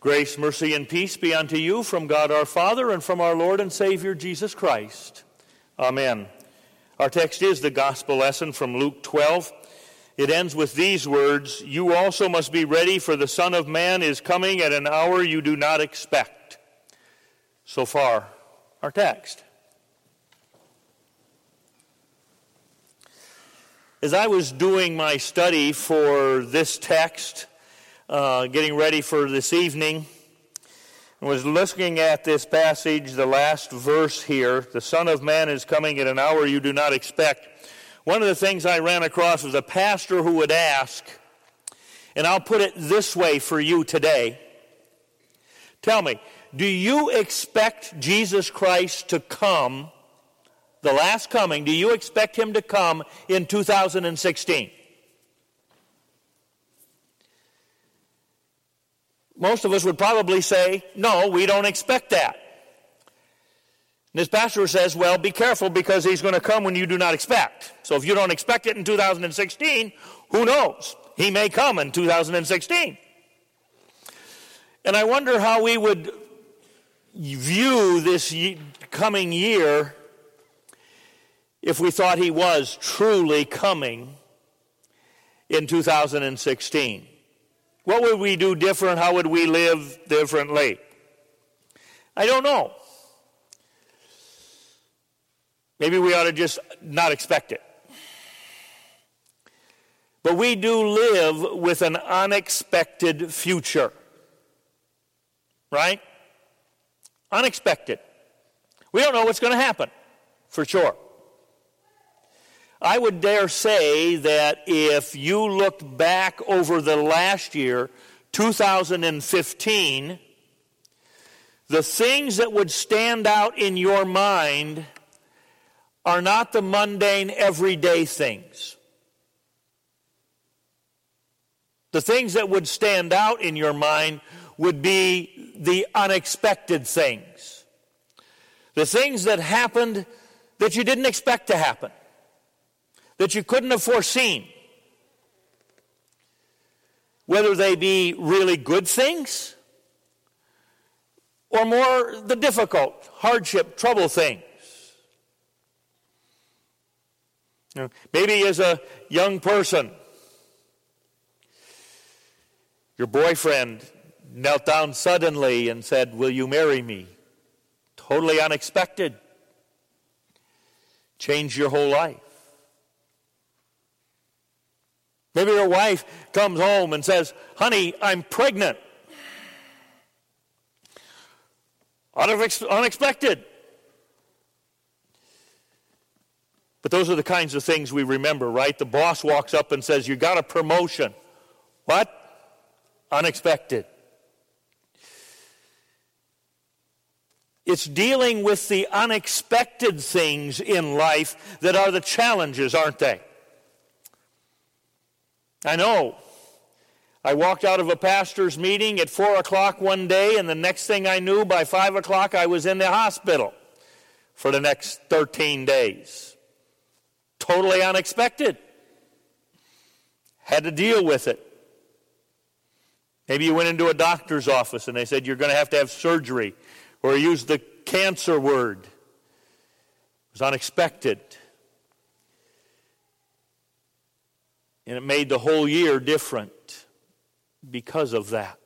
Grace, mercy, and peace be unto you from God our Father and from our Lord and Savior Jesus Christ. Amen. Our text is the gospel lesson from Luke 12. It ends with these words You also must be ready, for the Son of Man is coming at an hour you do not expect. So far, our text. As I was doing my study for this text, uh, getting ready for this evening, was looking at this passage, the last verse here, the Son of Man is coming at an hour you do not expect. One of the things I ran across was a pastor who would ask, and I'll put it this way for you today. Tell me, do you expect Jesus Christ to come, the last coming, do you expect him to come in 2016? Most of us would probably say, no, we don't expect that. And this pastor says, well, be careful because he's going to come when you do not expect. So if you don't expect it in 2016, who knows? He may come in 2016. And I wonder how we would view this coming year if we thought he was truly coming in 2016. What would we do different? How would we live differently? I don't know. Maybe we ought to just not expect it. But we do live with an unexpected future. Right? Unexpected. We don't know what's going to happen, for sure. I would dare say that if you looked back over the last year, 2015, the things that would stand out in your mind are not the mundane, everyday things. The things that would stand out in your mind would be the unexpected things. The things that happened that you didn't expect to happen that you couldn't have foreseen. Whether they be really good things or more the difficult, hardship, trouble things. Maybe as a young person, your boyfriend knelt down suddenly and said, Will you marry me? Totally unexpected. Changed your whole life. Maybe your wife comes home and says, Honey, I'm pregnant. Unexpected. But those are the kinds of things we remember, right? The boss walks up and says, You got a promotion. What? Unexpected. It's dealing with the unexpected things in life that are the challenges, aren't they? I know. I walked out of a pastor's meeting at 4 o'clock one day, and the next thing I knew, by 5 o'clock, I was in the hospital for the next 13 days. Totally unexpected. Had to deal with it. Maybe you went into a doctor's office and they said you're going to have to have surgery, or used the cancer word. It was unexpected. And it made the whole year different because of that.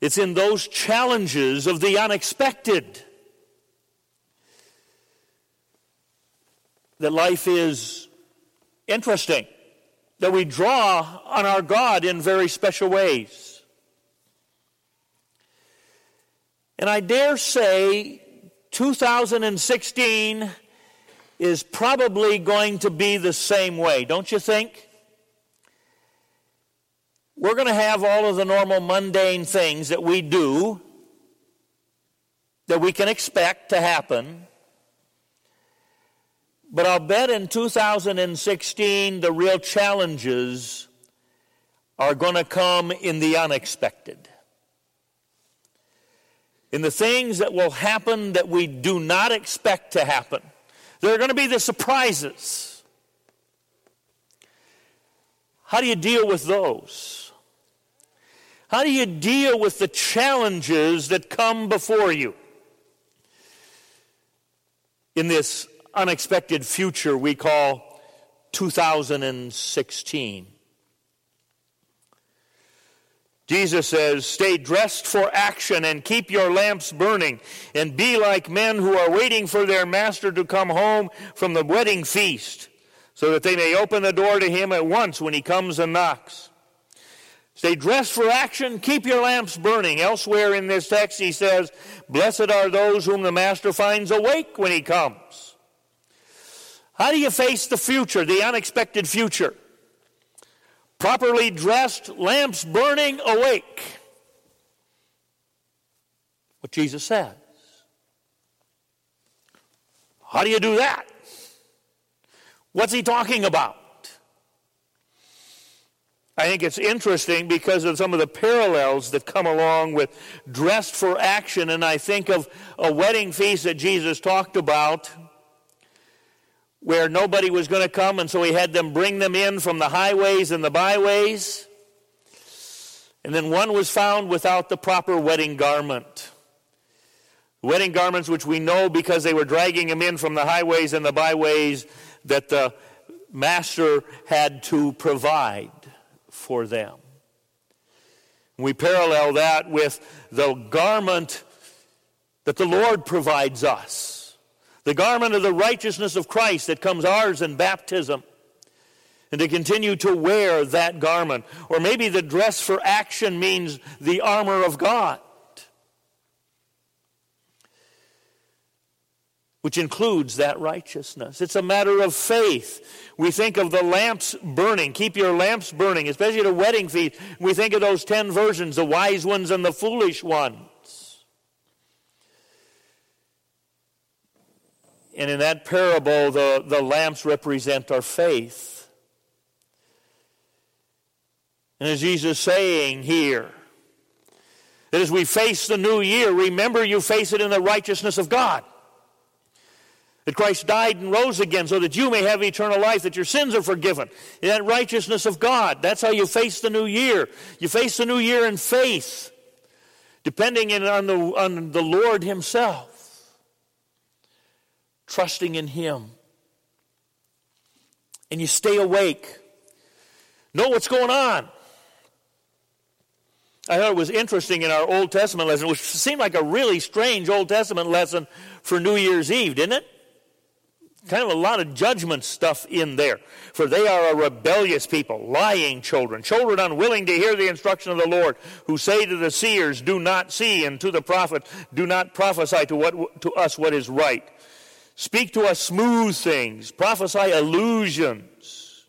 It's in those challenges of the unexpected that life is interesting, that we draw on our God in very special ways. And I dare say 2016 is probably going to be the same way, don't you think? We're going to have all of the normal mundane things that we do that we can expect to happen. But I'll bet in 2016 the real challenges are going to come in the unexpected. In the things that will happen that we do not expect to happen. There are going to be the surprises. How do you deal with those? How do you deal with the challenges that come before you? In this unexpected future we call 2016. Jesus says, Stay dressed for action and keep your lamps burning, and be like men who are waiting for their master to come home from the wedding feast, so that they may open the door to him at once when he comes and knocks. Stay dressed for action, keep your lamps burning. Elsewhere in this text, he says, Blessed are those whom the master finds awake when he comes. How do you face the future, the unexpected future? Properly dressed, lamps burning, awake. What Jesus says. How do you do that? What's he talking about? I think it's interesting because of some of the parallels that come along with dressed for action, and I think of a wedding feast that Jesus talked about where nobody was going to come, and so he had them bring them in from the highways and the byways. And then one was found without the proper wedding garment. Wedding garments, which we know because they were dragging him in from the highways and the byways, that the master had to provide for them. We parallel that with the garment that the Lord provides us the garment of the righteousness of Christ that comes ours in baptism, and to continue to wear that garment. Or maybe the dress for action means the armor of God, which includes that righteousness. It's a matter of faith. We think of the lamps burning. Keep your lamps burning, especially at a wedding feast. We think of those ten virgins, the wise ones and the foolish ones. And in that parable, the, the lamps represent our faith. And as Jesus is saying here, that as we face the new year, remember you face it in the righteousness of God. That Christ died and rose again so that you may have eternal life, that your sins are forgiven. In that righteousness of God. That's how you face the new year. You face the new year in faith, depending on the, on the Lord Himself trusting in Him. And you stay awake. Know what's going on. I thought it was interesting in our Old Testament lesson, which seemed like a really strange Old Testament lesson for New Year's Eve, didn't it? Kind of a lot of judgment stuff in there. For they are a rebellious people, lying children, children unwilling to hear the instruction of the Lord, who say to the seers, Do not see, and to the prophet, Do not prophesy to, what, to us what is right. Speak to us smooth things. Prophesy illusions.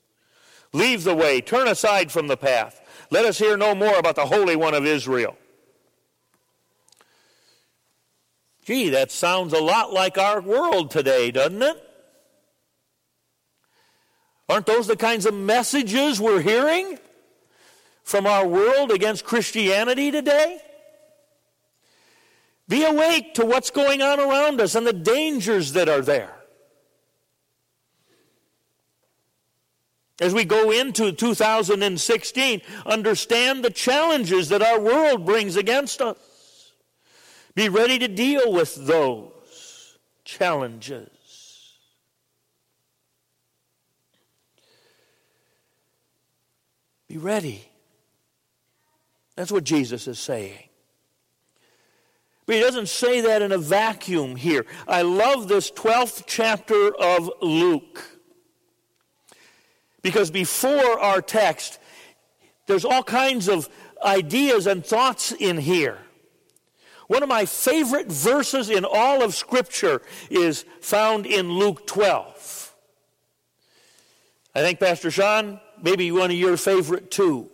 Leave the way. Turn aside from the path. Let us hear no more about the Holy One of Israel. Gee, that sounds a lot like our world today, doesn't it? Aren't those the kinds of messages we're hearing from our world against Christianity today? Be awake to what's going on around us and the dangers that are there. As we go into 2016, understand the challenges that our world brings against us. Be ready to deal with those challenges. Be ready. That's what Jesus is saying. But he doesn't say that in a vacuum here. I love this 12th chapter of Luke. Because before our text, there's all kinds of ideas and thoughts in here. One of my favorite verses in all of Scripture is found in Luke 12. I think, Pastor Sean, maybe one of your favorite too.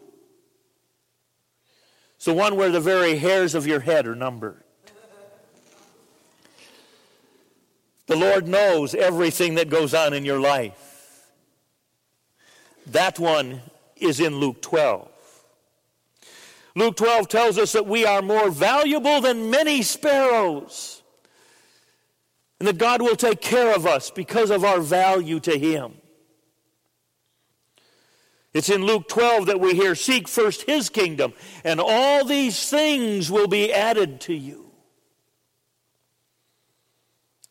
It's the one where the very hairs of your head are numbered. The Lord knows everything that goes on in your life. That one is in Luke 12. Luke 12 tells us that we are more valuable than many sparrows, and that God will take care of us because of our value to Him. It's in Luke 12 that we hear, Seek first his kingdom, and all these things will be added to you.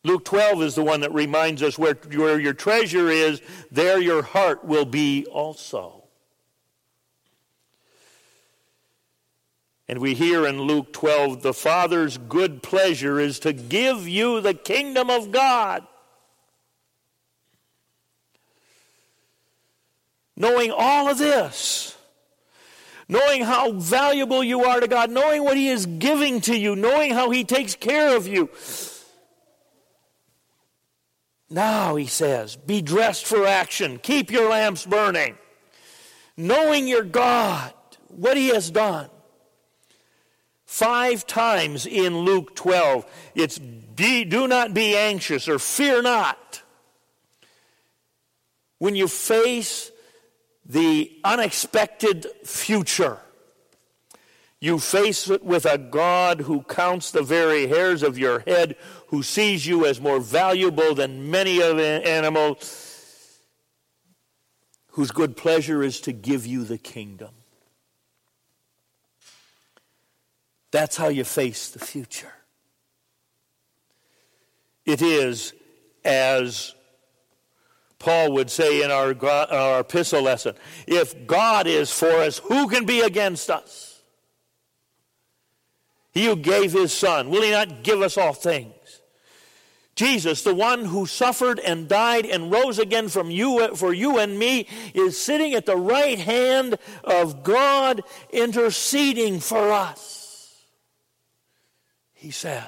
Luke 12 is the one that reminds us where, where your treasure is, there your heart will be also. And we hear in Luke 12 the Father's good pleasure is to give you the kingdom of God. Knowing all of this, knowing how valuable you are to God, knowing what He is giving to you, knowing how He takes care of you. Now, He says, be dressed for action, keep your lamps burning, knowing your God, what He has done. Five times in Luke 12, it's be, do not be anxious or fear not. When you face the unexpected future. You face it with a God who counts the very hairs of your head, who sees you as more valuable than many of the animals, whose good pleasure is to give you the kingdom. That's how you face the future. It is as Paul would say in our, our epistle lesson if God is for us, who can be against us? He who gave his Son, will he not give us all things? Jesus, the one who suffered and died and rose again from you, for you and me, is sitting at the right hand of God interceding for us. He says,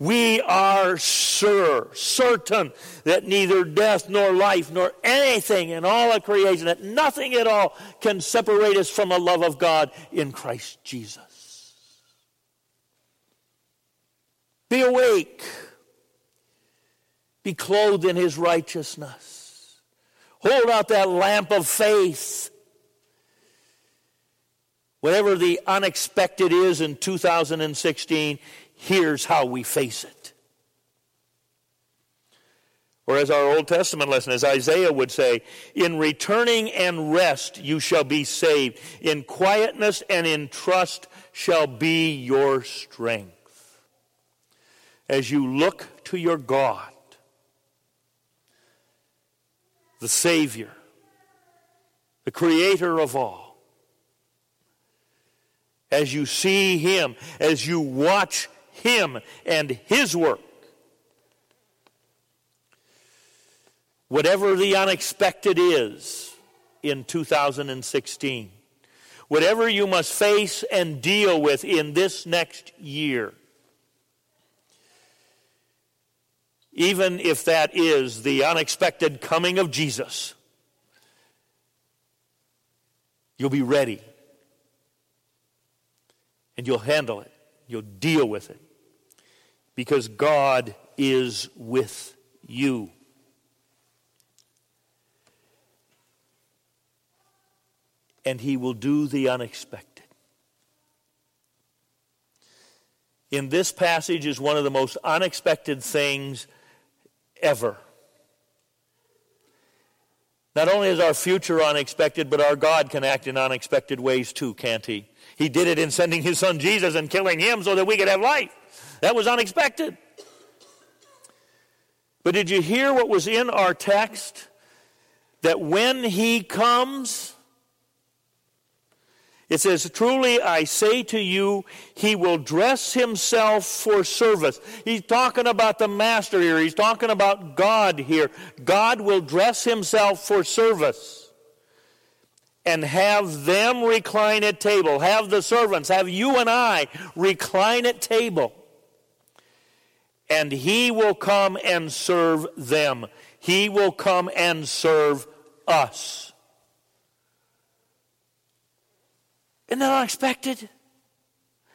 we are sure, certain that neither death nor life nor anything in all of creation, that nothing at all can separate us from the love of God in Christ Jesus. Be awake. Be clothed in his righteousness. Hold out that lamp of faith. Whatever the unexpected is in 2016, Here's how we face it. Or as our Old Testament lesson, as Isaiah would say, in returning and rest you shall be saved. In quietness and in trust shall be your strength. As you look to your God, the Savior, the Creator of all, as you see Him, as you watch him and His work. Whatever the unexpected is in 2016, whatever you must face and deal with in this next year, even if that is the unexpected coming of Jesus, you'll be ready and you'll handle it, you'll deal with it because God is with you. And He will do the unexpected. In this passage is one of the most unexpected things ever. Not only is our future unexpected, but our God can act in unexpected ways too, can't He? He did it in sending His Son Jesus and killing Him so that we could have life. That was unexpected. But did you hear what was in our text? That when he comes, it says, Truly I say to you, he will dress himself for service. He's talking about the master here. He's talking about God here. God will dress himself for service and have them recline at table. Have the servants, have you and I recline at table and he will come and serve them. He will come and serve us. Isn't that unexpected?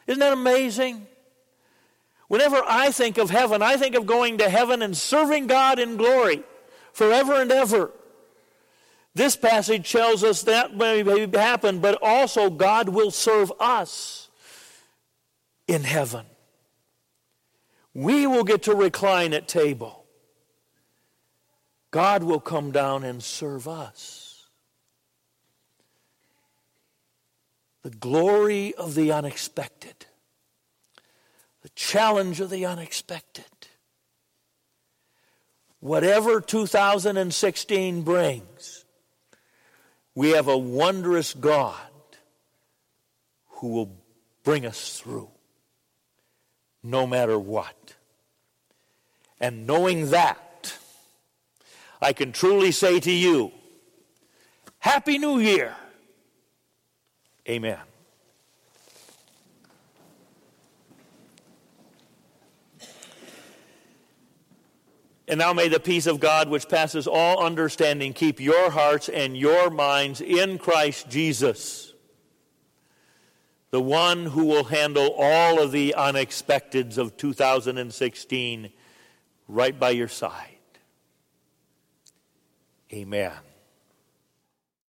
Isn't that amazing? Whenever I think of heaven, I think of going to heaven and serving God in glory forever and ever. This passage tells us that may happen, but also God will serve us in heaven. We will get to recline at table. God will come down and serve us. The glory of the unexpected, the challenge of the unexpected. Whatever 2016 brings, we have a wondrous God who will bring us through no matter what. And knowing that, I can truly say to you, Happy New Year! Amen. And now may the peace of God, which passes all understanding, keep your hearts and your minds in Christ Jesus, the one who will handle all of the unexpecteds of 2016 right by your side. Amen.